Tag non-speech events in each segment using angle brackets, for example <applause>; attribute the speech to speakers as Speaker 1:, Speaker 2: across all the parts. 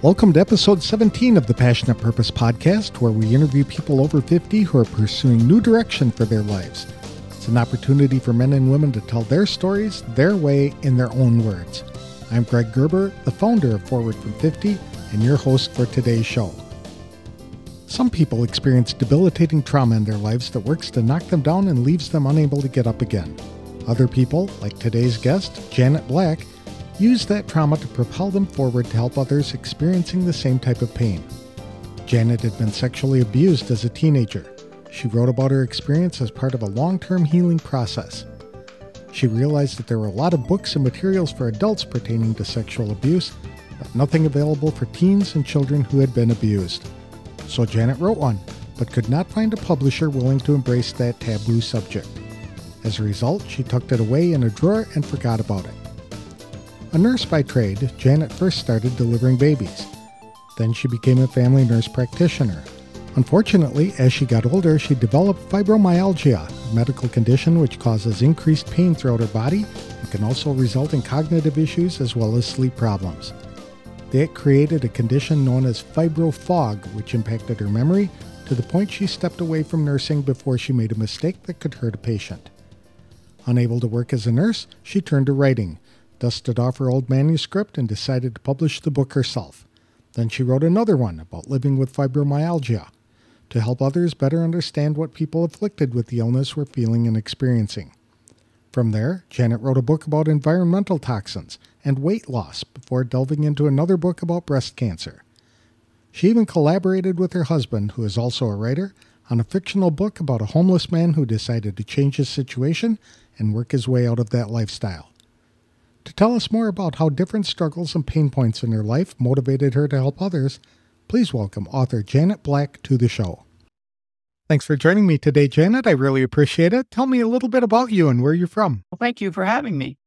Speaker 1: Welcome to episode 17 of the Passionate Purpose podcast, where we interview people over 50 who are pursuing new direction for their lives. It's an opportunity for men and women to tell their stories their way in their own words. I'm Greg Gerber, the founder of Forward from 50, and your host for today's show. Some people experience debilitating trauma in their lives that works to knock them down and leaves them unable to get up again. Other people, like today's guest, Janet Black, use that trauma to propel them forward to help others experiencing the same type of pain. Janet had been sexually abused as a teenager. She wrote about her experience as part of a long term healing process. She realized that there were a lot of books and materials for adults pertaining to sexual abuse, but nothing available for teens and children who had been abused. So Janet wrote one, but could not find a publisher willing to embrace that taboo subject. As a result, she tucked it away in a drawer and forgot about it. A nurse by trade, Janet first started delivering babies. Then she became a family nurse practitioner. Unfortunately, as she got older, she developed fibromyalgia, a medical condition which causes increased pain throughout her body and can also result in cognitive issues as well as sleep problems. That created a condition known as fibrofog, which impacted her memory to the point she stepped away from nursing before she made a mistake that could hurt a patient. Unable to work as a nurse, she turned to writing, dusted off her old manuscript, and decided to publish the book herself. Then she wrote another one about living with fibromyalgia to help others better understand what people afflicted with the illness were feeling and experiencing. From there, Janet wrote a book about environmental toxins and weight loss before delving into another book about breast cancer. She even collaborated with her husband, who is also a writer, on a fictional book about a homeless man who decided to change his situation and work his way out of that lifestyle. To tell us more about how different struggles and pain points in her life motivated her to help others, please welcome author Janet Black to the show. Thanks for joining me today, Janet. I really appreciate it. Tell me a little bit about you and where you're from.
Speaker 2: Well, thank you for having me.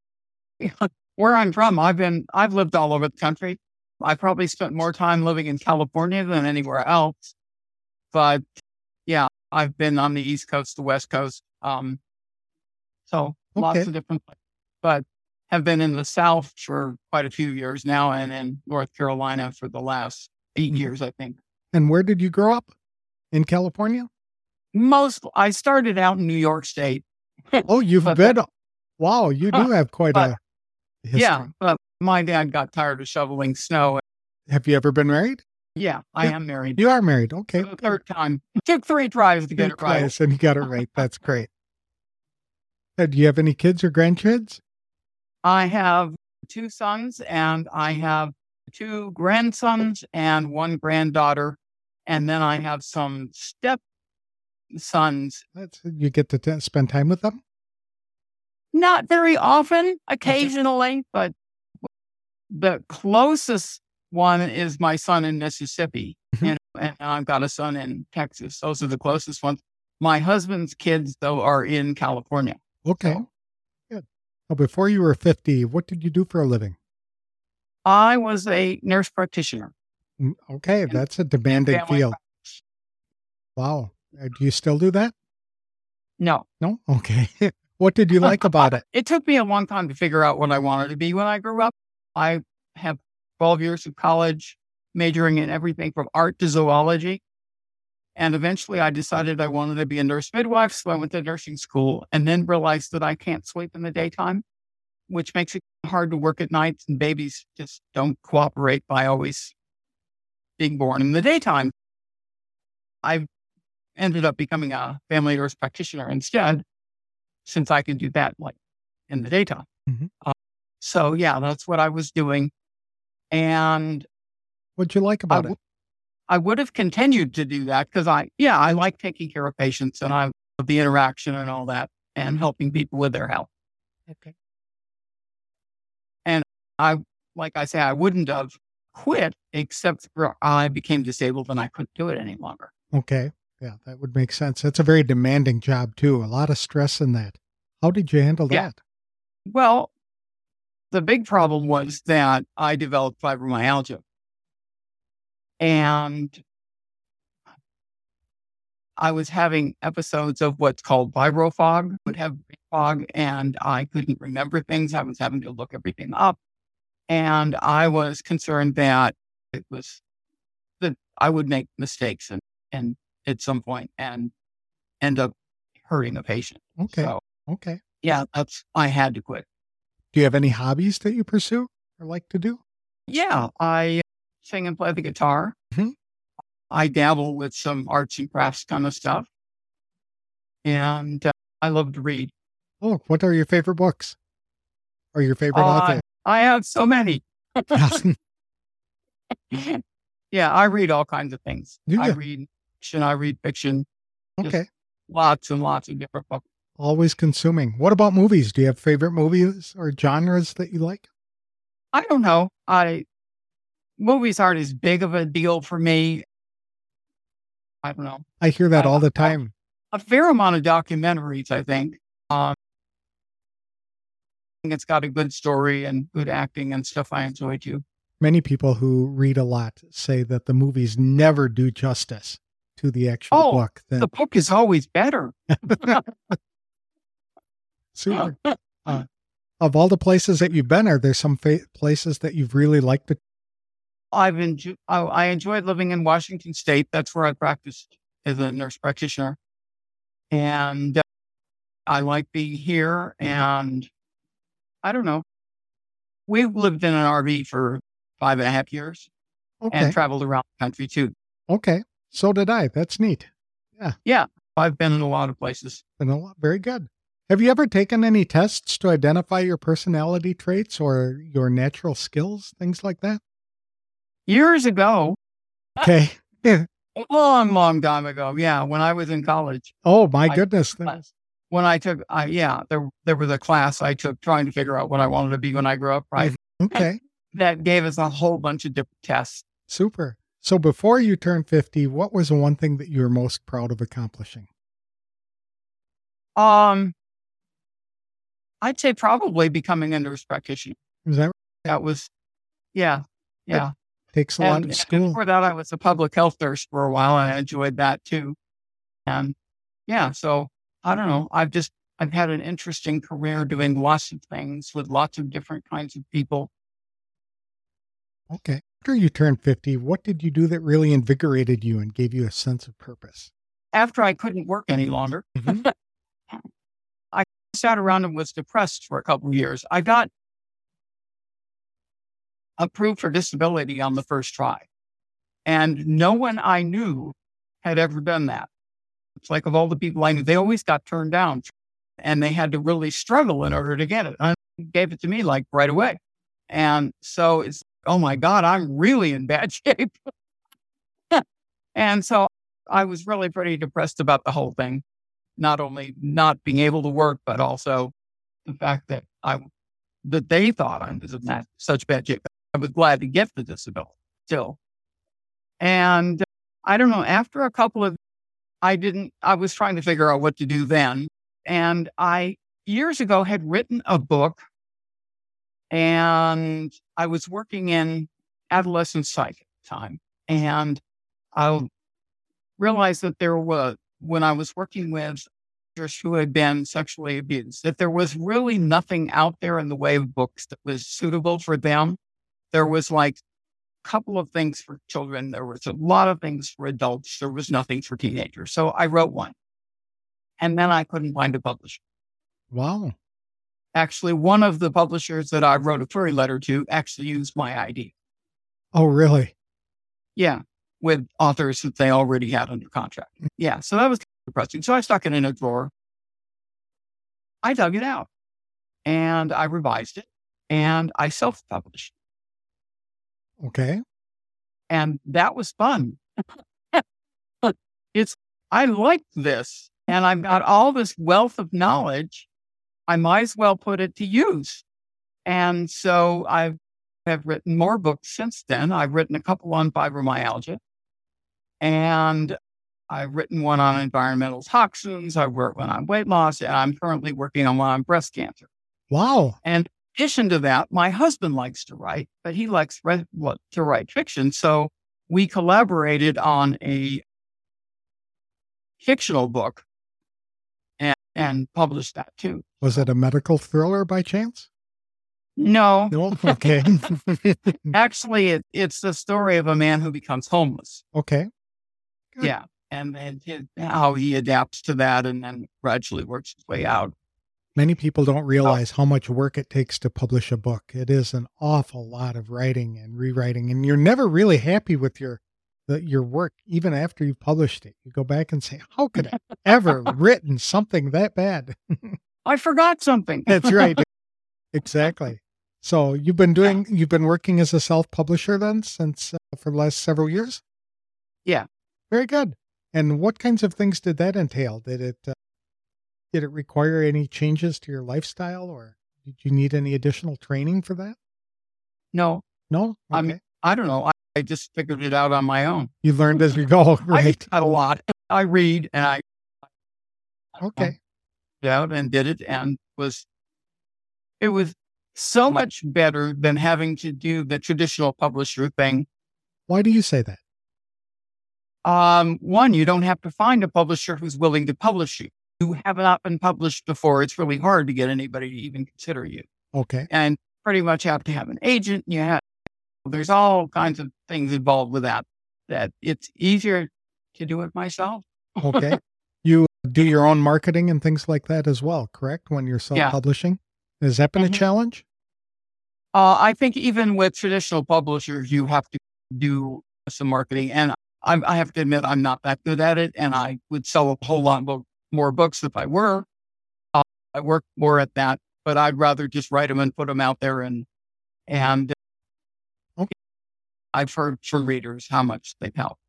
Speaker 2: <laughs> where I'm from, I've been I've lived all over the country. I probably spent more time living in California than anywhere else. But yeah, I've been on the East Coast, the West Coast. Um, so okay. lots of different places. But have been in the South for quite a few years now and in North Carolina for the last eight mm-hmm. years, I think.
Speaker 1: And where did you grow up? In California?
Speaker 2: Most, I started out in New York State.
Speaker 1: oh, you've <laughs> been, wow, you <laughs> do have quite
Speaker 2: but,
Speaker 1: a
Speaker 2: history. Yeah, but my dad got tired of shoveling snow.
Speaker 1: Have you ever been married?
Speaker 2: Yeah, I am married.
Speaker 1: You are married. Okay.
Speaker 2: the third time. It took three tries to get it right.
Speaker 1: And you got it right. That's great. Uh, do you have any kids or grandkids?
Speaker 2: I have two sons and I have two grandsons and one granddaughter. And then I have some step sons.
Speaker 1: That's, you get to t- spend time with them?
Speaker 2: Not very often, occasionally, but the closest one is my son in Mississippi. Mm-hmm. and, and I've got a son in Texas. Those are the closest ones. My husband's kids, though, are in California.
Speaker 1: Okay. So, well, before you were 50, what did you do for a living?
Speaker 2: I was a nurse practitioner.
Speaker 1: Mm, okay, that's a demanding field. Practice. Wow. Uh, do you still do that?
Speaker 2: No.
Speaker 1: No? Okay. <laughs> what did you <laughs> like about it?
Speaker 2: It took me a long time to figure out what I wanted to be when I grew up. I have 12 years of college, majoring in everything from art to zoology. And eventually I decided I wanted to be a nurse midwife. So I went to nursing school and then realized that I can't sleep in the daytime, which makes it hard to work at night. And babies just don't cooperate by always being born in the daytime. I ended up becoming a family nurse practitioner instead, since I can do that like in the daytime. Mm-hmm. Uh, so yeah, that's what I was doing. And
Speaker 1: what'd you like about
Speaker 2: I,
Speaker 1: it?
Speaker 2: I would have continued to do that because I, yeah, I like taking care of patients and I love the interaction and all that and helping people with their health.
Speaker 1: Okay.
Speaker 2: And I, like I say, I wouldn't have quit except for I became disabled and I couldn't do it any longer.
Speaker 1: Okay. Yeah, that would make sense. That's a very demanding job too. A lot of stress in that. How did you handle yeah. that?
Speaker 2: Well, the big problem was that I developed fibromyalgia. And I was having episodes of what's called fibrofog, would have fog, and I couldn't remember things. I was having to look everything up. And I was concerned that it was that I would make mistakes and, and at some point and end up hurting a patient.
Speaker 1: Okay.
Speaker 2: So,
Speaker 1: Okay.
Speaker 2: yeah, that's, I had to quit.
Speaker 1: Do you have any hobbies that you pursue or like to do?
Speaker 2: Yeah, I sing and play the guitar.
Speaker 1: Mhm.
Speaker 2: I dabble with some arts and crafts kind of stuff. And uh, I love to read.
Speaker 1: Oh, what are your favorite books? Or your favorite
Speaker 2: Uh,
Speaker 1: author?
Speaker 2: I have so many. <laughs> <laughs> Yeah, I read all kinds of things.
Speaker 1: Do
Speaker 2: I read fiction, I read fiction,
Speaker 1: okay.
Speaker 2: lots and lots of different books.
Speaker 1: Always consuming. What about movies? Do you have favorite movies or genres that you like?
Speaker 2: I don't know. I movies aren't as big of a deal for me. I don't know.
Speaker 1: I hear that
Speaker 2: I-
Speaker 1: all the time.
Speaker 2: A fair amount of documentaries, I think. Um, I think it's got a good story and good acting and stuff I enjoy too.
Speaker 1: Many people who read a lot say that the movies never do justice to the actual
Speaker 2: Oh,
Speaker 1: book. That,
Speaker 2: The book is always better. <laughs>
Speaker 1: super. <laughs> Uh, of all the places that you've been, are there some fa- places that you've really liked to?
Speaker 2: I've enjoyed. I, I enjoyed living in Washington State. That's where I practiced as a nurse practitioner, and uh, I like being here. And I don't know. We've lived in an RV for five and a half years
Speaker 1: Okay.
Speaker 2: and traveled around the country too.
Speaker 1: okay. So did I. That's neat. Yeah. Yeah.
Speaker 2: I've been in a lot of places.
Speaker 1: Been a lot. Very good. Have you ever taken any tests to identify your personality traits or your natural skills, things like that?
Speaker 2: Years ago,
Speaker 1: Okay. Yeah. <laughs>
Speaker 2: a long, long time ago. Yeah, when I was in college,
Speaker 1: Oh my
Speaker 2: I-
Speaker 1: goodness.
Speaker 2: when I took, I yeah, there there was a class I took trying to figure out what I wanted to be when I grew up. Right,
Speaker 1: Okay.
Speaker 2: that gave us a whole bunch of different tests.
Speaker 1: Super. So before you turned 50, what was the one thing that you were most proud of accomplishing?
Speaker 2: Um, I'd say probably becoming a nurse practitioner.
Speaker 1: Is that
Speaker 2: That was, yeah, yeah.
Speaker 1: Takes a lot of school?
Speaker 2: before that, I was a public health nurse for a while, and I enjoyed that too. And yeah, so I don't know. I've just I've had an interesting career doing lots of things with lots of different kinds of people.
Speaker 1: Okay. After you turned 50, what did you do that really invigorated you and gave you a sense of purpose?
Speaker 2: After I couldn't work any longer,
Speaker 1: Mhm. <laughs>
Speaker 2: I sat around and was depressed for a couple of years. I got approved for disability on the first try. And no one I knew had ever done that. It's like of all the people I knew, they always got turned down and they had to really struggle in order to get it. And gave it to me like right away. And so it's, oh my God, I'm really in bad <laughs> shape. and so I was really pretty depressed about the whole thing. Not only not being able to work, but also the fact that I that they thought I was in that such bad shape. I was glad to get the disability still. And uh, I don't know, after a couple of I didn't I was trying to figure out what to do then. And I years ago had written a book and I was working in adolescent psych at the time. And I realized that there was when I was working with who had been sexually abused, that there was really nothing out there in the way of books that was suitable for them. There was like a couple of things for children. There was a lot of things for adults. There was nothing for teenagers. So I wrote one. And then I couldn't find a publisher.
Speaker 1: Wow.
Speaker 2: Actually, one of the publishers that I wrote a query letter to actually used my ID.
Speaker 1: Oh, really?
Speaker 2: Yeah, with authors that they already had under contract. Mm. Yeah, so that was depressing. So I stuck it in a drawer. I dug it out and I revised it and I self published.
Speaker 1: Okay.
Speaker 2: And that was fun. But it's, I like this and I've got all this wealth of knowledge. I might as well put it to use. And so I have written more books since then. I've written a couple on fibromyalgia and I've written one on environmental toxins. I've worked one on weight loss and I'm currently working on one on breast cancer.
Speaker 1: Wow.
Speaker 2: And addition to that, my husband likes to write, but he likes re- what, to write fiction. So we collaborated on a fictional book and, and published that too.
Speaker 1: Was it a medical thriller by chance?
Speaker 2: No,
Speaker 1: No? Okay. <laughs>
Speaker 2: actually, it, it's the story of a man who becomes homeless.
Speaker 1: okay. Good.
Speaker 2: Yeah. And, and his, how he adapts to that and then gradually works his way out.
Speaker 1: Many people don't realize how much work it takes to publish a book. It is an awful lot of writing and rewriting, and you're never really happy with your the, your work, even after you've published it. You go back and say, "How could I ever <laughs> written something that bad?" <laughs>
Speaker 2: I forgot something.
Speaker 1: That's right, <laughs> exactly. So you've been doing, you've been working as a self publisher then since uh, for the last several years.
Speaker 2: Yeah.
Speaker 1: very good. And what kinds of things did that entail? Did it uh, did it require any changes to your lifestyle, or did you need any additional training for that?
Speaker 2: No,
Speaker 1: No,
Speaker 2: I
Speaker 1: okay.
Speaker 2: mean, I don't know. I, I just figured it out on my own.
Speaker 1: you learned as you go, <laughs> right?
Speaker 2: read a lot. I read and I
Speaker 1: Okay,
Speaker 2: it out and did it and was it was so much better than having to do the traditional publisher thing.
Speaker 1: why do you say that?
Speaker 2: Um, one, you don't have to find a publisher who's willing to publish you. You have not been published before. It's really hard to get anybody to even consider you.
Speaker 1: Okay,
Speaker 2: And pretty much have to have an agent. You have there's all kinds of things involved with that. That it's easier to do it myself.
Speaker 1: okay. <laughs> you do your own marketing and things like that as well, correct? When you're self publishing, has that been a
Speaker 2: Mhm.
Speaker 1: challenge?
Speaker 2: Uh, I think even with traditional publishers, you have to do some marketing. And I, I have to admit, I'm not that good at it. And I would sell a whole lot mo- more books if I were. Uh, I work more at that, but I'd rather just write them and put them out there. And, and
Speaker 1: Okay.
Speaker 2: I've heard from readers how much they've helped.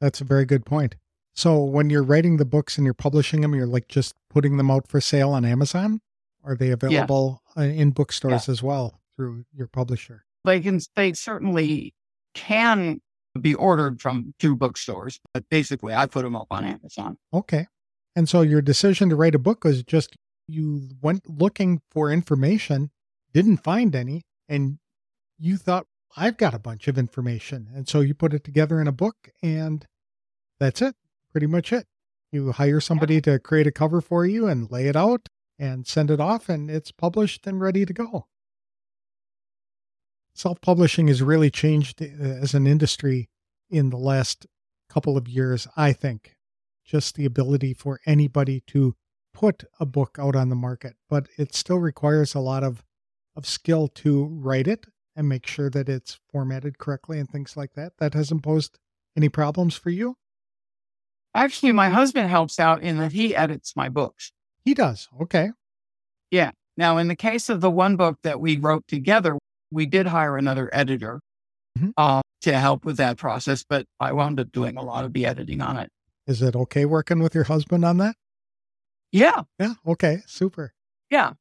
Speaker 1: That's a very good point. So when you're writing the books and you're publishing them, you're like just putting them out for sale on Amazon? Are they available uh, in bookstores as well through your publisher?
Speaker 2: They can, they certainly can be ordered from two bookstores, but basically I put them up on Amazon.
Speaker 1: Okay. And so your decision to write a book was just you went looking for information, didn't find any, and you thought, I've got a bunch of information. And so you put it together in a book, and that's it. Pretty much it. You hire somebody to create a cover for you and lay it out and send it off, and it's published and ready to go. Self publishing has really changed uh, as an industry in the last couple of years, I think just the ability for anybody to put a book out on the market, but it still requires a lot of, of skill to write it and make sure that it's formatted correctly and things like that. That hasn't posed any problems for you?
Speaker 2: Actually, my husband helps out in that he edits my books.
Speaker 1: He does. Okay. Yeah.
Speaker 2: Now, in the case of the one book that we wrote together, we did hire another editor
Speaker 1: Mhm.
Speaker 2: uh, to help with that process, but I wound up doing a lot of the editing on it.
Speaker 1: Is it okay working with your husband on that?
Speaker 2: Yeah,
Speaker 1: Yeah. Okay. Super.
Speaker 2: yeah.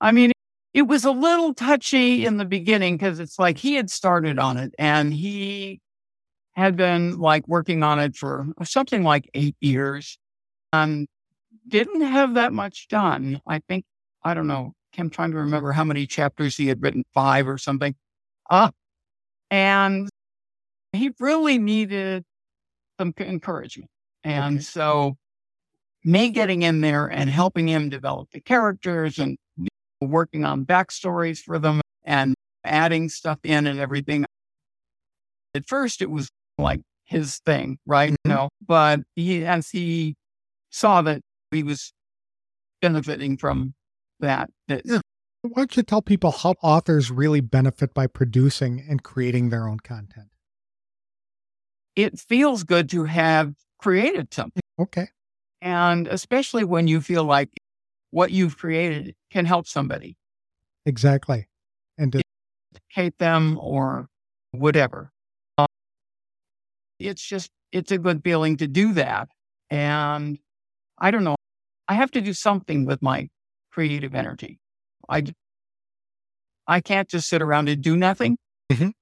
Speaker 2: I mean, it was a little touchy in the beginning because it's like he had started on it and he had been like working on it for something like eight years and didn't have that much done. I think, I don't know, I'm trying to remember how many chapters he had written, five or something. Uh, and he really needed some encouragement. And
Speaker 1: Okay.
Speaker 2: so me getting in there and helping him develop the characters and working on backstories for them and adding stuff in and everything. At first, it was like his thing, right?
Speaker 1: Mhm.
Speaker 2: You know, but he, as he saw that he was benefiting from that, that
Speaker 1: Yeah. Why don't you tell people how authors really benefit by producing and creating their own content?
Speaker 2: It feels good to have created something.
Speaker 1: Okay.
Speaker 2: And especially when you feel like what you've created can help somebody,
Speaker 1: Exactly. And to,
Speaker 2: hate them or whatever. Uh, it's just, it's a good feeling to do that. And I don't know, I have to do something with my creative energy. I, I can't just sit around and do nothing.
Speaker 1: Mhm.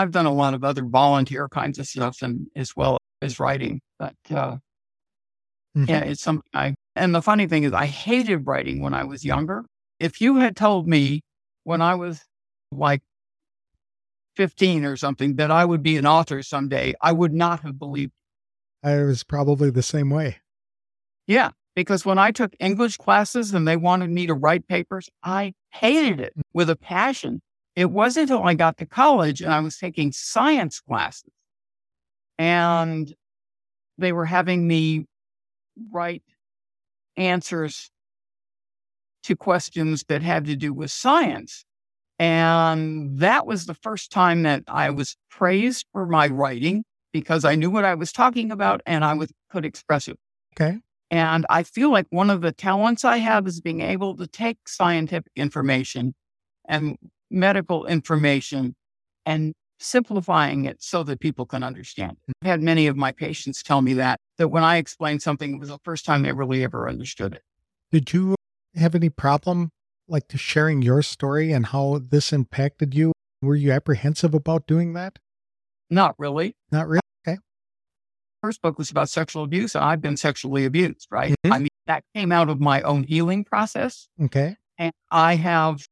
Speaker 2: I've done a lot of other volunteer kinds of stuff and as well as writing, but, uh,
Speaker 1: Mhm.
Speaker 2: yeah, it's something I, and the funny thing is I hated writing when I was younger. If you had told me when I was like 15 or something that I would be an author someday, I would not have believed.
Speaker 1: I was probably the same way.
Speaker 2: Yeah. because when I took English classes and they wanted me to write papers, I hated it with a passion. It wasn't until I got to college and I was taking science classes and they were having me write answers to questions that had to do with science. And that was the first time that I was praised for my writing because I knew what I was talking about and I was, could express it.
Speaker 1: Okay.
Speaker 2: And I feel like one of the talents I have is being able to take scientific information and medical information and simplifying it so that people can understand. I've had many of my patients tell me that, that when I explained something, it was the first time they really ever understood it.
Speaker 1: Did you have any problem like to sharing your story and how this impacted you? Were you apprehensive about doing that?
Speaker 2: Not really.
Speaker 1: Not really. Okay.
Speaker 2: First book was about sexual abuse. And I've been sexually abused, right?
Speaker 1: Mhm.
Speaker 2: I mean, that came out of my own healing process.
Speaker 1: Okay.
Speaker 2: And I have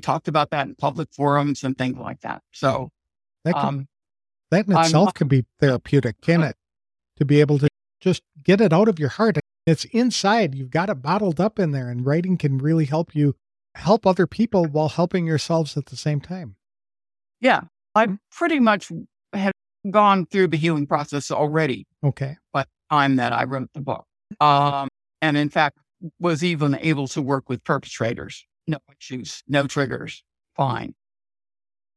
Speaker 2: talked about that in public forums and things like that. So,
Speaker 1: That can,
Speaker 2: um,
Speaker 1: that in
Speaker 2: I'm
Speaker 1: itself can be therapeutic, can it? To be able to just get it out of your heart. It's inside. You've got it bottled up in there, and writing can really help you help other people while helping yourselves at the same time.
Speaker 2: yeah, I pretty much had gone through the healing process already
Speaker 1: Okay.
Speaker 2: by the time that I wrote the book. Um, and in fact, was even able to work with perpetrators. No issues, no triggers, fine.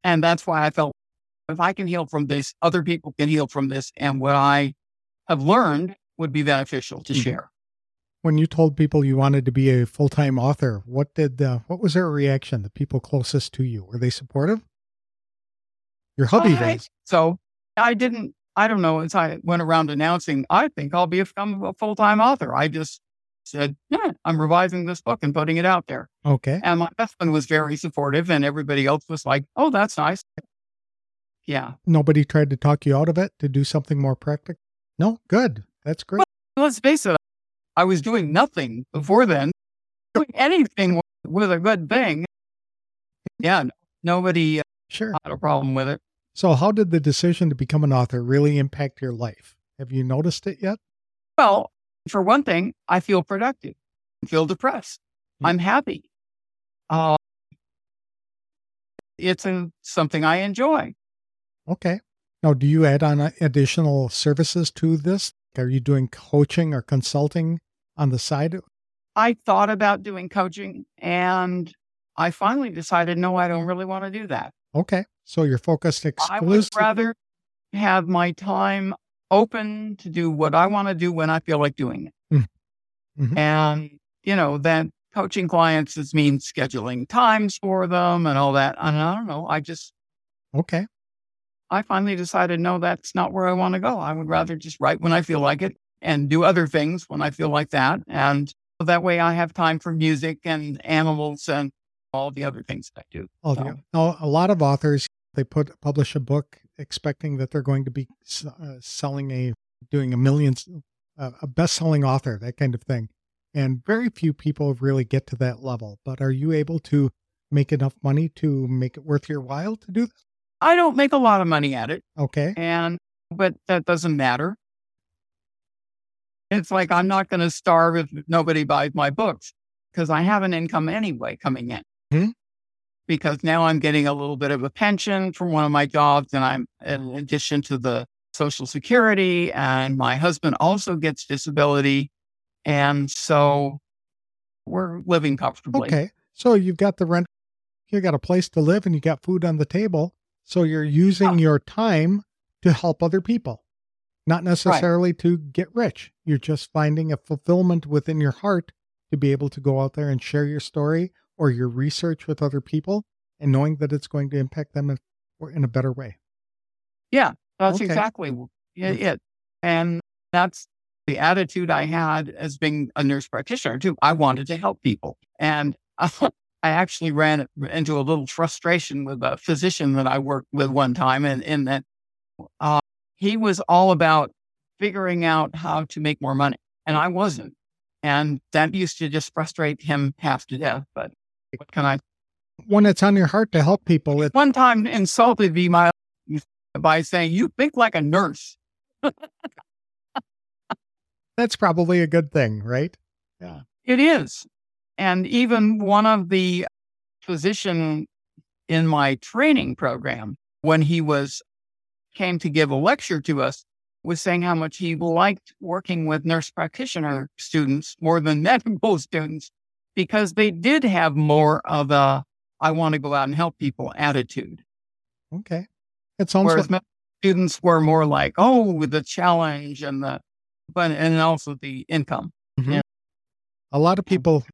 Speaker 2: And that's why I felt if I can heal from this, other people can heal from this. And what I have learned would be beneficial to
Speaker 1: Mhm.
Speaker 2: share.
Speaker 1: When you told people you wanted to be a full time author, what did uh, what was their reaction? The people closest to you were they supportive? Your hubby
Speaker 2: I-
Speaker 1: was.
Speaker 2: So I didn't, I don't know, as I went around announcing, I think I'll be a, I'm a full time author. I just said, yeah, I'm revising this book and putting it out there.
Speaker 1: Okay.
Speaker 2: And my husband was very supportive, and everybody else was like, oh, that's nice. Yeah.
Speaker 1: Nobody tried to talk you out of it to do something more practical. No, good. That's great.
Speaker 2: Let's face it, I was doing nothing before then. Doing anything was a good thing. Yeah. Nobody uh,
Speaker 1: Sure.
Speaker 2: had a problem with it.
Speaker 1: So, how did the decision to become an author really impact your life? Have you noticed it yet?
Speaker 2: Well, for one thing, I feel productive. I feel depressed.
Speaker 1: Hmm.
Speaker 2: I'm happy. Uh, it's a, something I enjoy.
Speaker 1: Okay. Now, do you add on uh, additional services to this? Are you doing coaching or consulting on the side?
Speaker 2: I thought about doing coaching and I finally decided, no, I don't really want to do that.
Speaker 1: Okay. So, you're focused exclusively.
Speaker 2: I would rather have my time open to do what I want to do when I feel like doing it.
Speaker 1: Mm. Mhm.
Speaker 2: And, you know, that coaching clients is means scheduling times for them and all that. And I don't know. I just,
Speaker 1: Okay.
Speaker 2: I finally decided, no, that's not where I want to go. I would rather just write when I feel like it and do other things when I feel like that. And that way I have time for music and animals and all the other things that I do.
Speaker 1: Oh,
Speaker 2: So-
Speaker 1: yeah. Now, a lot of authors they put publish a book expecting that they're going to be uh, selling a doing a millions uh, a best-selling author that kind of thing, and very few people really get to that level. But are you able to make enough money to make it worth your while to do that
Speaker 2: I don't make a lot of money at it.
Speaker 1: Okay.
Speaker 2: And, but that doesn't matter. It's like I'm not going to starve if nobody buys my books because I have an income anyway coming in.
Speaker 1: Mhm.
Speaker 2: Because now I'm getting a little bit of a pension from one of my jobs, and I'm in addition to the Social Security, and my husband also gets disability. And so we're living comfortably.
Speaker 1: Okay. So you've got the rent, you got a place to live, and you got food on the table. So you're using
Speaker 2: Oh.
Speaker 1: your time to help other people, not necessarily to get rich. You're just finding a fulfillment within your heart to be able to go out there and share your story or your research with other people and knowing that it's going to impact them in, in a better way.
Speaker 2: Yeah, that's
Speaker 1: Okay.
Speaker 2: exactly it, it. And that's the attitude I had as being a nurse practitioner too. I wanted to help people. And <laughs> I actually ran into a little frustration with a physician that I worked with one time and in that uh, he was all about figuring out how to make more money. And I wasn't. And that used to just frustrate him half to death. But what can I
Speaker 1: When it's on your heart to help people, it,
Speaker 2: one time insulted me my, by saying, You think like a nurse. <laughs>
Speaker 1: that's probably a good thing, right? Yeah.
Speaker 2: It is. And even one of the physician in my training program, when he was came to give a lecture to us, was saying how much he liked working with nurse practitioner students more than <laughs> medical students because they did have more of a I want to go out and help people attitude.
Speaker 1: Okay. It sounds
Speaker 2: Whereas
Speaker 1: like,
Speaker 2: students were more like, oh, the challenge and the, but, and also the income.
Speaker 1: Mhm.
Speaker 2: yeah.
Speaker 1: a lot of people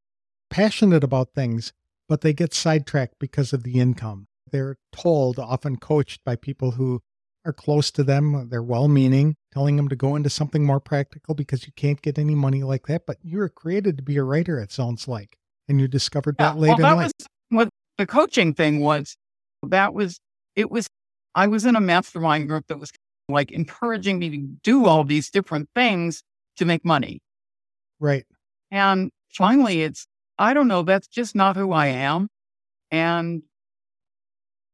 Speaker 1: passionate about things, but they get sidetracked because of the income. They're told, often coached by people who are close to them. They're well meaning, telling them to go into something more practical because you can't get any money like that. But you were created to be a writer, it sounds like. And you discovered that late
Speaker 2: well,
Speaker 1: in
Speaker 2: that
Speaker 1: life.
Speaker 2: was what the coaching thing was. That was, it was, I was in a mastermind group that was like encouraging me to do all these different things to make money.
Speaker 1: right.
Speaker 2: And finally, it's, I don't know, that's just not who I am. And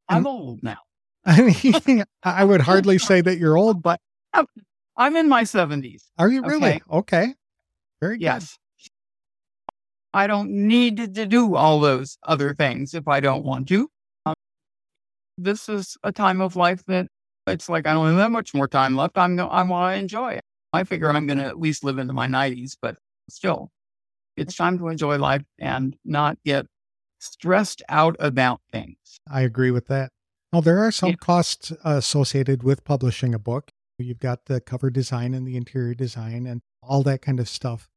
Speaker 2: I'm
Speaker 1: And-
Speaker 2: old now. <laughs>
Speaker 1: I mean, I would hardly say that you're old, but
Speaker 2: I'm in my 70s.
Speaker 1: are you really?
Speaker 2: Okay.
Speaker 1: Okay. Very good.
Speaker 2: Yes. I don't need to do all those other things if I don't want to. Um, this is a time of life that it's like I don't have that much more time left. I'm I want to enjoy it. I figure I'm going to at least live into my 90s, but still, it's time to enjoy life and not get stressed out about things.
Speaker 1: I agree with that. Now, there are some
Speaker 2: Yeah.
Speaker 1: costs associated with publishing a book. You've got the cover design and the interior design and all that kind of stuff.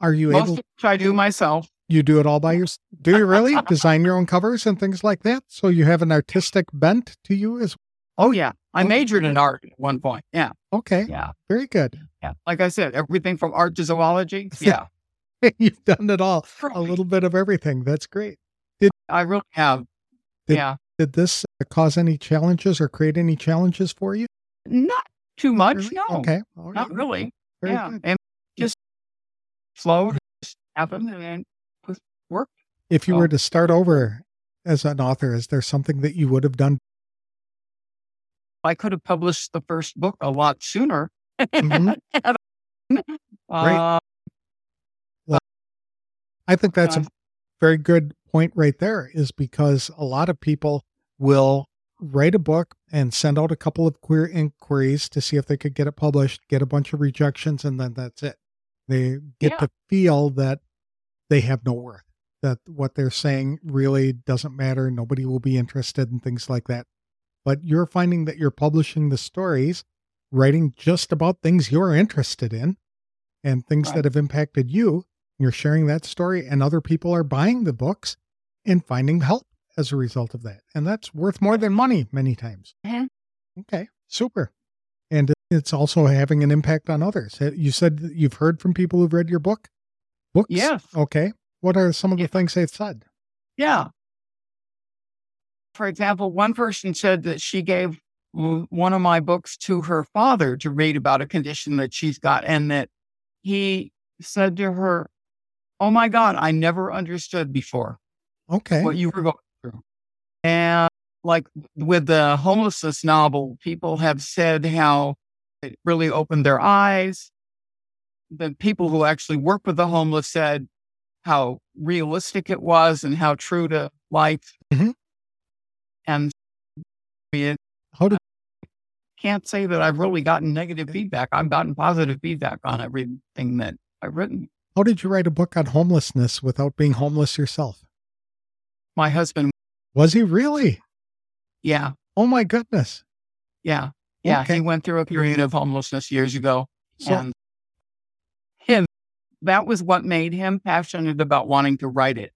Speaker 1: Are you
Speaker 2: Most
Speaker 1: able?
Speaker 2: of which I do myself.
Speaker 1: You do it all by yourself? Do you really <laughs> design your own covers and things like that? So you have an artistic bent to you as Well?
Speaker 2: Oh yeah, I
Speaker 1: Okay.
Speaker 2: majored in art at one point. Yeah,
Speaker 1: okay.
Speaker 2: yeah,
Speaker 1: Very good.
Speaker 2: yeah. Like I said, everything from art to zoology. <laughs> Yeah, <laughs>
Speaker 1: You've done it all. A little bit of everything. That's great.
Speaker 2: Did I really have.
Speaker 1: Did-
Speaker 2: yeah,
Speaker 1: Did this uh, cause any challenges or create any challenges for you?
Speaker 2: Not too much.
Speaker 1: Really?
Speaker 2: No,
Speaker 1: Okay. All
Speaker 2: not really.
Speaker 1: Very
Speaker 2: yeah,
Speaker 1: good.
Speaker 2: and just flowed, just happened, and then was work.
Speaker 1: If you
Speaker 2: Oh.
Speaker 1: were to start over as an author, is there something that you would have done?
Speaker 2: I could have published the first book a lot sooner. <laughs>
Speaker 1: Mhm.
Speaker 2: Uh,
Speaker 1: I think that's a very good point right there, is because a lot of people will write a book and send out a couple of queer inquiries to see if they could get it published, get a bunch of rejections, and then that's it. They get
Speaker 2: Yeah.
Speaker 1: to feel that they have no worth, that what they're saying really doesn't matter. Nobody will be interested in things like that. But you're finding that you're publishing the stories, writing just about things you're interested in and things
Speaker 2: Right.
Speaker 1: that have impacted you. You're sharing that story, and other people are buying the books and finding help as a result of that. And that's worth more than money many times.
Speaker 2: Mhm.
Speaker 1: Okay, super. And it's also having an impact on others. You said that you've heard from people who've read your book? Books?
Speaker 2: Yes.
Speaker 1: Okay. What are some of the
Speaker 2: Yeah.
Speaker 1: things they've said?
Speaker 2: Yeah. For example, one person said that she gave one of my books to her father to read about a condition that she's got, and that he said to her, Oh my God, I never understood before
Speaker 1: Okay.
Speaker 2: what you were going. And like with the homelessness novel, people have said how it really opened their eyes. The people who actually work with the homeless said how realistic it was and how true to life.
Speaker 1: Mhm.
Speaker 2: And it
Speaker 1: How did
Speaker 2: can't say that I've really gotten negative feedback. I've gotten positive feedback on everything that I've written.
Speaker 1: how did you write a book on homelessness without being homeless yourself?
Speaker 2: My husband,
Speaker 1: Was he really?
Speaker 2: yeah,
Speaker 1: Oh my goodness.
Speaker 2: yeah, yeah.
Speaker 1: Okay.
Speaker 2: He went through a period of homelessness years ago.
Speaker 1: So
Speaker 2: and him, that was what made him passionate about wanting to write it.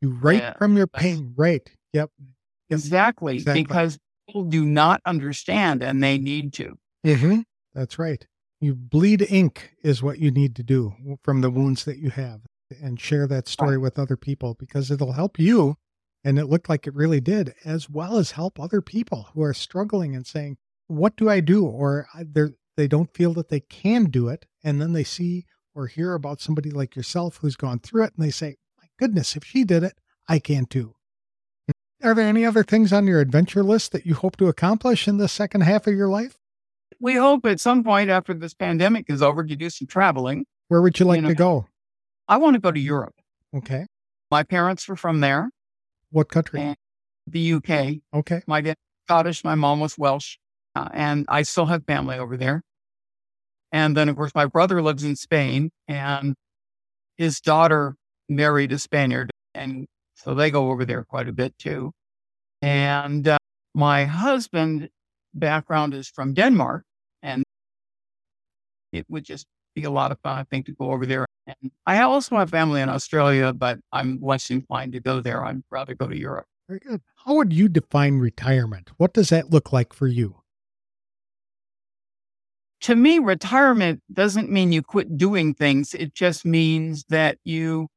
Speaker 1: you write from your pain. Right. Yep. Yep.
Speaker 2: Exactly,
Speaker 1: Exactly.
Speaker 2: because people do not understand and they need to.
Speaker 1: Mm-hmm. That's right. You bleed ink is what you need to do from the wounds that you have and share that story with other people because it'll help you. And it looked like it really did, as well as help other people who are struggling and saying, What do I do? Or they're, don't feel that they can do it. And then they see or hear about somebody like yourself who's gone through it and they say, My goodness, if she did it, I can too. Are there any other things on your adventure list that you hope to accomplish in the second half of your life?
Speaker 2: We hope at some point after this pandemic is over to do some traveling.
Speaker 1: Where would you like
Speaker 2: know,
Speaker 1: to go?
Speaker 2: I want to go to Europe.
Speaker 1: Okay.
Speaker 2: My parents were from there,
Speaker 1: What country?
Speaker 2: The UK.
Speaker 1: Okay.
Speaker 2: My dad Scottish, my mom was Welsh, uh, and I still have family over there. And then, of course, my brother lives in Spain, and his daughter married a Spaniard, and so they go over there quite a bit too. And uh, my husband background is from Denmark, and it would just be a lot of fun, I think, to go over there. And I also have family in Australia, but I'm less inclined to go there. I'd rather go to Europe.
Speaker 1: Very good. How would you define retirement? What does that look like for you?
Speaker 2: to me, retirement doesn't mean you quit doing things. It just means that you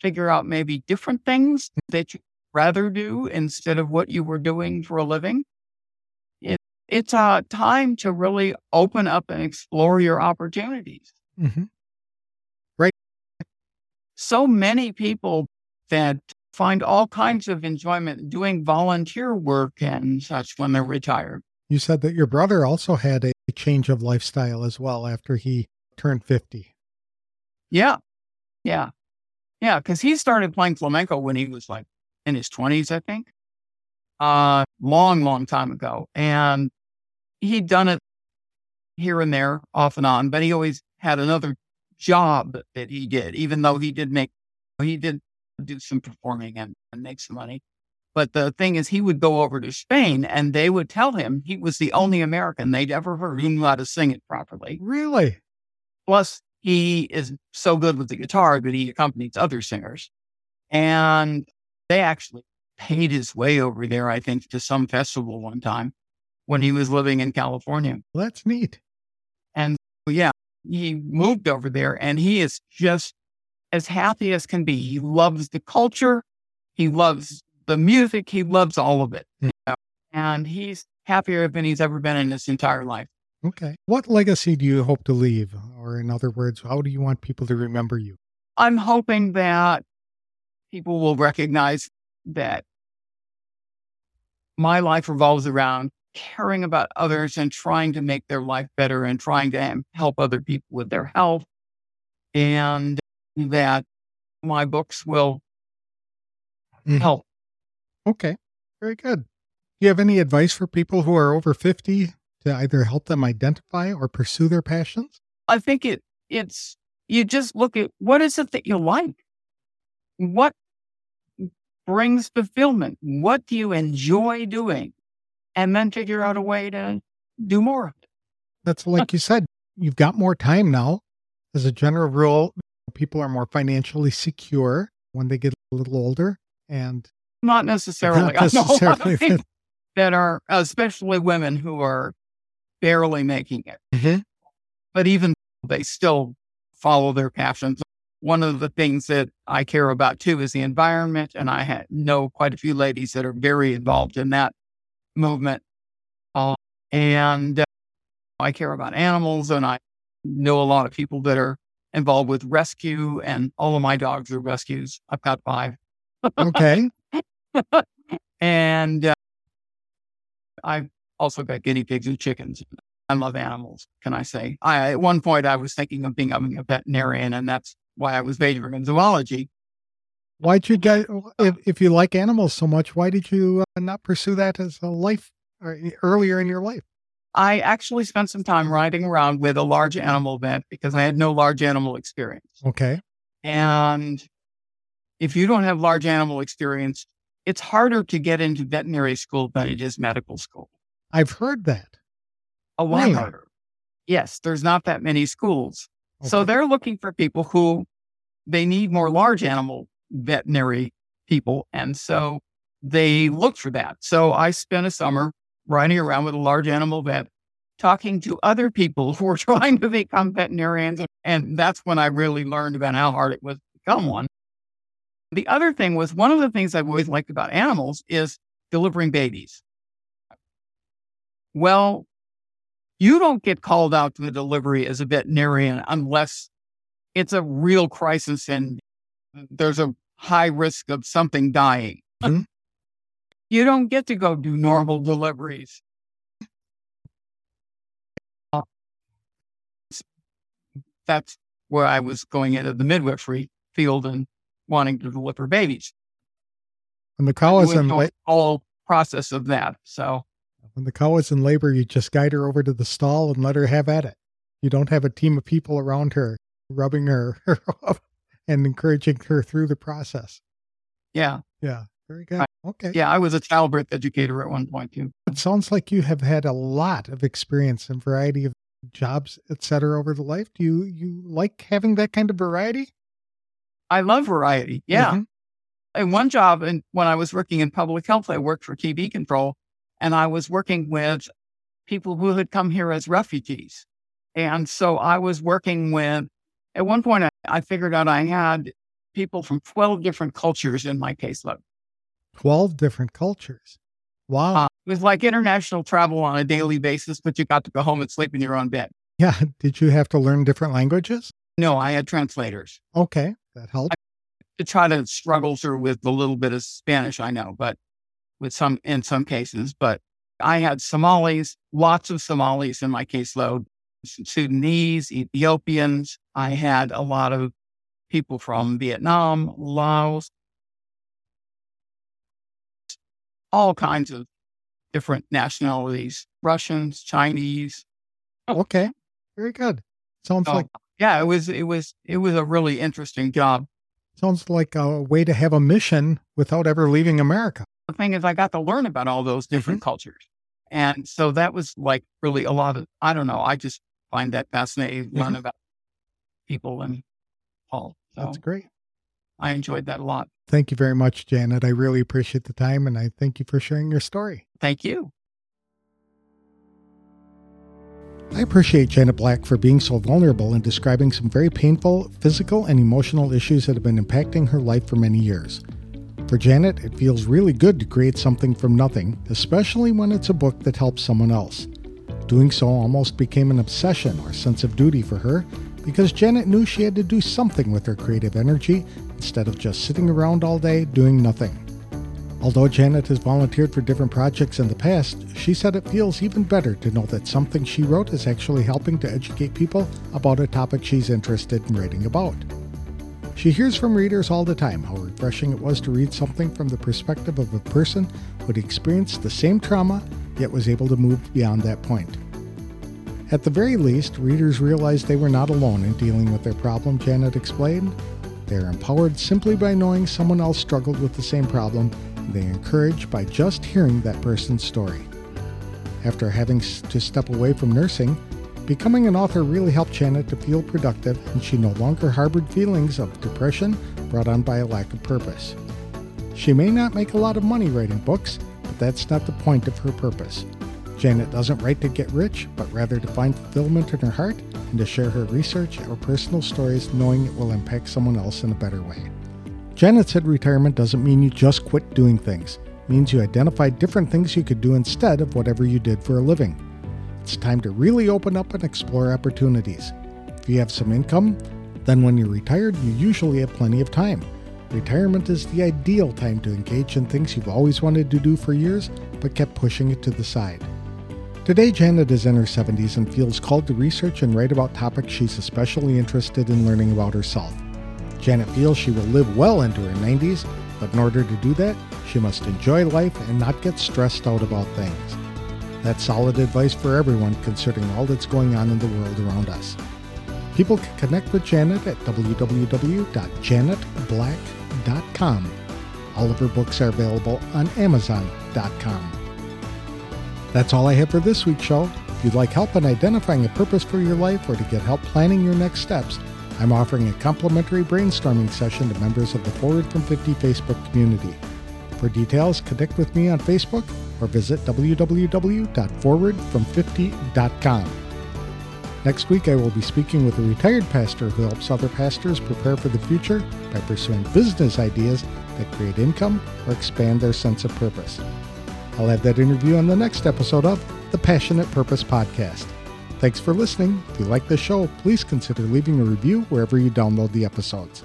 Speaker 2: figure out maybe different things that you rather do instead of what you were doing for a living. It, it's a time to really open up and explore your opportunities.
Speaker 1: Mm-hmm.
Speaker 2: So many people that find all kinds of enjoyment doing volunteer work and such when they're retired.
Speaker 1: You said that your brother also had a change of lifestyle as well after he turned 50.
Speaker 2: Yeah. Yeah. Yeah. Cause he started playing flamenco when he was like in his twenties, I think. Uh, long, long time ago. And he'd done it here and there off and on, but he always had another job that he did, even though he did make, he did do some performing and, and make some money. But the thing is, he would go over to Spain and they would tell him he was the only American they'd ever heard who knew how to sing it properly.
Speaker 1: Really?
Speaker 2: Plus, he is so good with the guitar that he accompanies other singers. And they actually paid his way over there, I think, to some festival one time when he was living in California.
Speaker 1: Well, that's neat.
Speaker 2: And yeah, he moved over there and he is just as happy as can be. He loves the culture, he loves the music, he loves all of it.
Speaker 1: Hmm.
Speaker 2: you know, And he's happier than he's ever been in his entire life.
Speaker 1: Okay. What legacy do you hope to leave? Or, in other words, how do you want people to remember you?
Speaker 2: I'm hoping that people will recognize that my life revolves around caring about others and trying to make their life better and trying to help other people with their health. And that my books will
Speaker 1: Mhm.
Speaker 2: help.
Speaker 1: Okay. Very good. Do you have any advice for people who are over 50 to either help them identify or pursue their passions?
Speaker 2: I think it it's you just look at what is it that you like? What brings fulfillment? What do you enjoy doing? And then figure out a way to do more of it.
Speaker 1: That's like you said, you've got more time now. As a general rule, people are more financially secure when they get a little older. And
Speaker 2: Not necessarily.
Speaker 1: Not <laughs>
Speaker 2: I know a lot of
Speaker 1: necessarily.
Speaker 2: people that are, especially women who are barely making it.
Speaker 1: Mhm.
Speaker 2: But even they still follow their passions. One of the things that I care about too is the environment. And I know quite a few ladies that are very involved in that movement. Uh, and uh, I care about animals and I know a lot of people that are involved with rescue and all of my dogs are rescues. I've got five.
Speaker 1: okay. <laughs>
Speaker 2: and uh, I've also got guinea pigs and chickens. I love animals. Can I say? I at one point I was thinking of being a veterinarian, and that's why I was majoring in zoology.
Speaker 1: Why'd you get, if, if you like animals so much, why did you uh, not pursue that as a life or earlier in your life?
Speaker 2: I actually spent some time riding around with a large animal vet because I had no large animal experience.
Speaker 1: Okay.
Speaker 2: And if you don't have large animal experience, it's harder to get into veterinary school than it is medical school.
Speaker 1: I've heard that.
Speaker 2: A lot
Speaker 1: Really?
Speaker 2: harder. Yes, there's not that many schools. So they're looking for people who they need more large animal veterinary people. And so they look for that. So I spent a summer riding around with a large animal vet, talking to other people <laughs> who were trying to become veterinarians. And that's when I really learned about how hard it was to become one. The other thing was one of the things I've always liked about animals is delivering babies. Well, you don't get called out to the delivery as a veterinarian unless it's a real crisis and there's a high risk of something dying.
Speaker 1: Mhm.
Speaker 2: You don't get to go do normal deliveries. Uh, That's where I was going into the midwifery field and wanting to deliver babies.
Speaker 1: When the cow is in
Speaker 2: the
Speaker 1: la-
Speaker 2: whole process of that. So
Speaker 1: when the cow is in labor, you just guide her over to the stall and let her have at it. You don't have a team of people around her rubbing her <laughs> and encouraging her through the process.
Speaker 2: Yeah.
Speaker 1: Yeah. Very good. Okay.
Speaker 2: Yeah, I was a childbirth educator at one point too.
Speaker 1: It sounds like you have had a lot of experience and variety of jobs, et cetera, over the life. Do you you like having that kind of variety?
Speaker 2: I love variety. Yeah.
Speaker 1: Mm-hmm.
Speaker 2: And one job, and when I was working in public health, I worked for TB control, and I was working with people who had come here as refugees. And so I was working with, at one point, I, I figured out I had people from 12 different cultures in my caseload.
Speaker 1: 12 different cultures. Wow.
Speaker 2: Uh, it was like international travel on a daily basis, but you got to go home and sleep in your own bed.
Speaker 1: Yeah. <laughs> Did you have to learn different languages?
Speaker 2: No, I had translators.
Speaker 1: Okay. That helped. I,
Speaker 2: to try to struggle through with the little bit of Spanish I know, but with some, in some cases, but I had Somalis, lots of Somalis in my caseload, Sudanese, Ethiopians. I had a lot of people from Vietnam, Laos, all kinds of different nationalities, Russians, Chinese.
Speaker 1: Okay. Very good. Sounds so, like
Speaker 2: yeah, it was it was it was a really interesting job.
Speaker 1: Sounds like a way to have a mission without ever leaving America.
Speaker 2: The thing is I got to learn about all those different mm-hmm. cultures. And so that was like really a lot of I don't know, I just find that fascinating mm-hmm. learn about people and all.
Speaker 1: So That's great.
Speaker 2: I enjoyed that a lot.
Speaker 1: Thank you very much, Janet. I really appreciate the time and I thank you for sharing your story.
Speaker 2: Thank you.
Speaker 1: I appreciate Janet Black for being so vulnerable and describing some very painful physical and emotional issues that have been impacting her life for many years. For Janet, it feels really good to create something from nothing, especially when it's a book that helps someone else. Doing so almost became an obsession or sense of duty for her because Janet knew she had to do something with her creative energy instead of just sitting around all day doing nothing. Although Janet has volunteered for different projects in the past, she said it feels even better to know that something she wrote is actually helping to educate people about a topic she's interested in writing about. She hears from readers all the time how refreshing it was to read something from the perspective of a person who had experienced the same trauma yet was able to move beyond that point. At the very least, readers realized they were not alone in dealing with their problem, Janet explained. They are empowered simply by knowing someone else struggled with the same problem they are encouraged by just hearing that person's story. After having to step away from nursing, becoming an author really helped Janet to feel productive, and she no longer harbored feelings of depression brought on by a lack of purpose. She may not make a lot of money writing books, but that's not the point of her purpose. Janet doesn't write to get rich, but rather to find fulfillment in her heart and to share her research or personal stories knowing it will impact someone else in a better way. Janet said retirement doesn't mean you just quit doing things. It means you identify different things you could do instead of whatever you did for a living. It's time to really open up and explore opportunities. If you have some income, then when you're retired, you usually have plenty of time. Retirement is the ideal time to engage in things you've always wanted to do for years, but kept pushing it to the side. Today, Janet is in her 70s and feels called to research and write about topics she's especially interested in learning about herself. Janet feels she will live well into her 90s, but in order to do that, she must enjoy life and not get stressed out about things. That's solid advice for everyone considering all that's going on in the world around us. People can connect with Janet at www.janetblack.com. All of her books are available on Amazon.com. That's all I have for this week's show. If you'd like help in identifying a purpose for your life or to get help planning your next steps, I'm offering a complimentary brainstorming session to members of the Forward from 50 Facebook community. For details, connect with me on Facebook or visit www.forwardfrom50.com. Next week, I will be speaking with a retired pastor who helps other pastors prepare for the future by pursuing business ideas that create income or expand their sense of purpose. I'll have that interview on the next episode of the Passionate Purpose Podcast. Thanks for listening. If you like the show, please consider leaving a review wherever you download the episodes.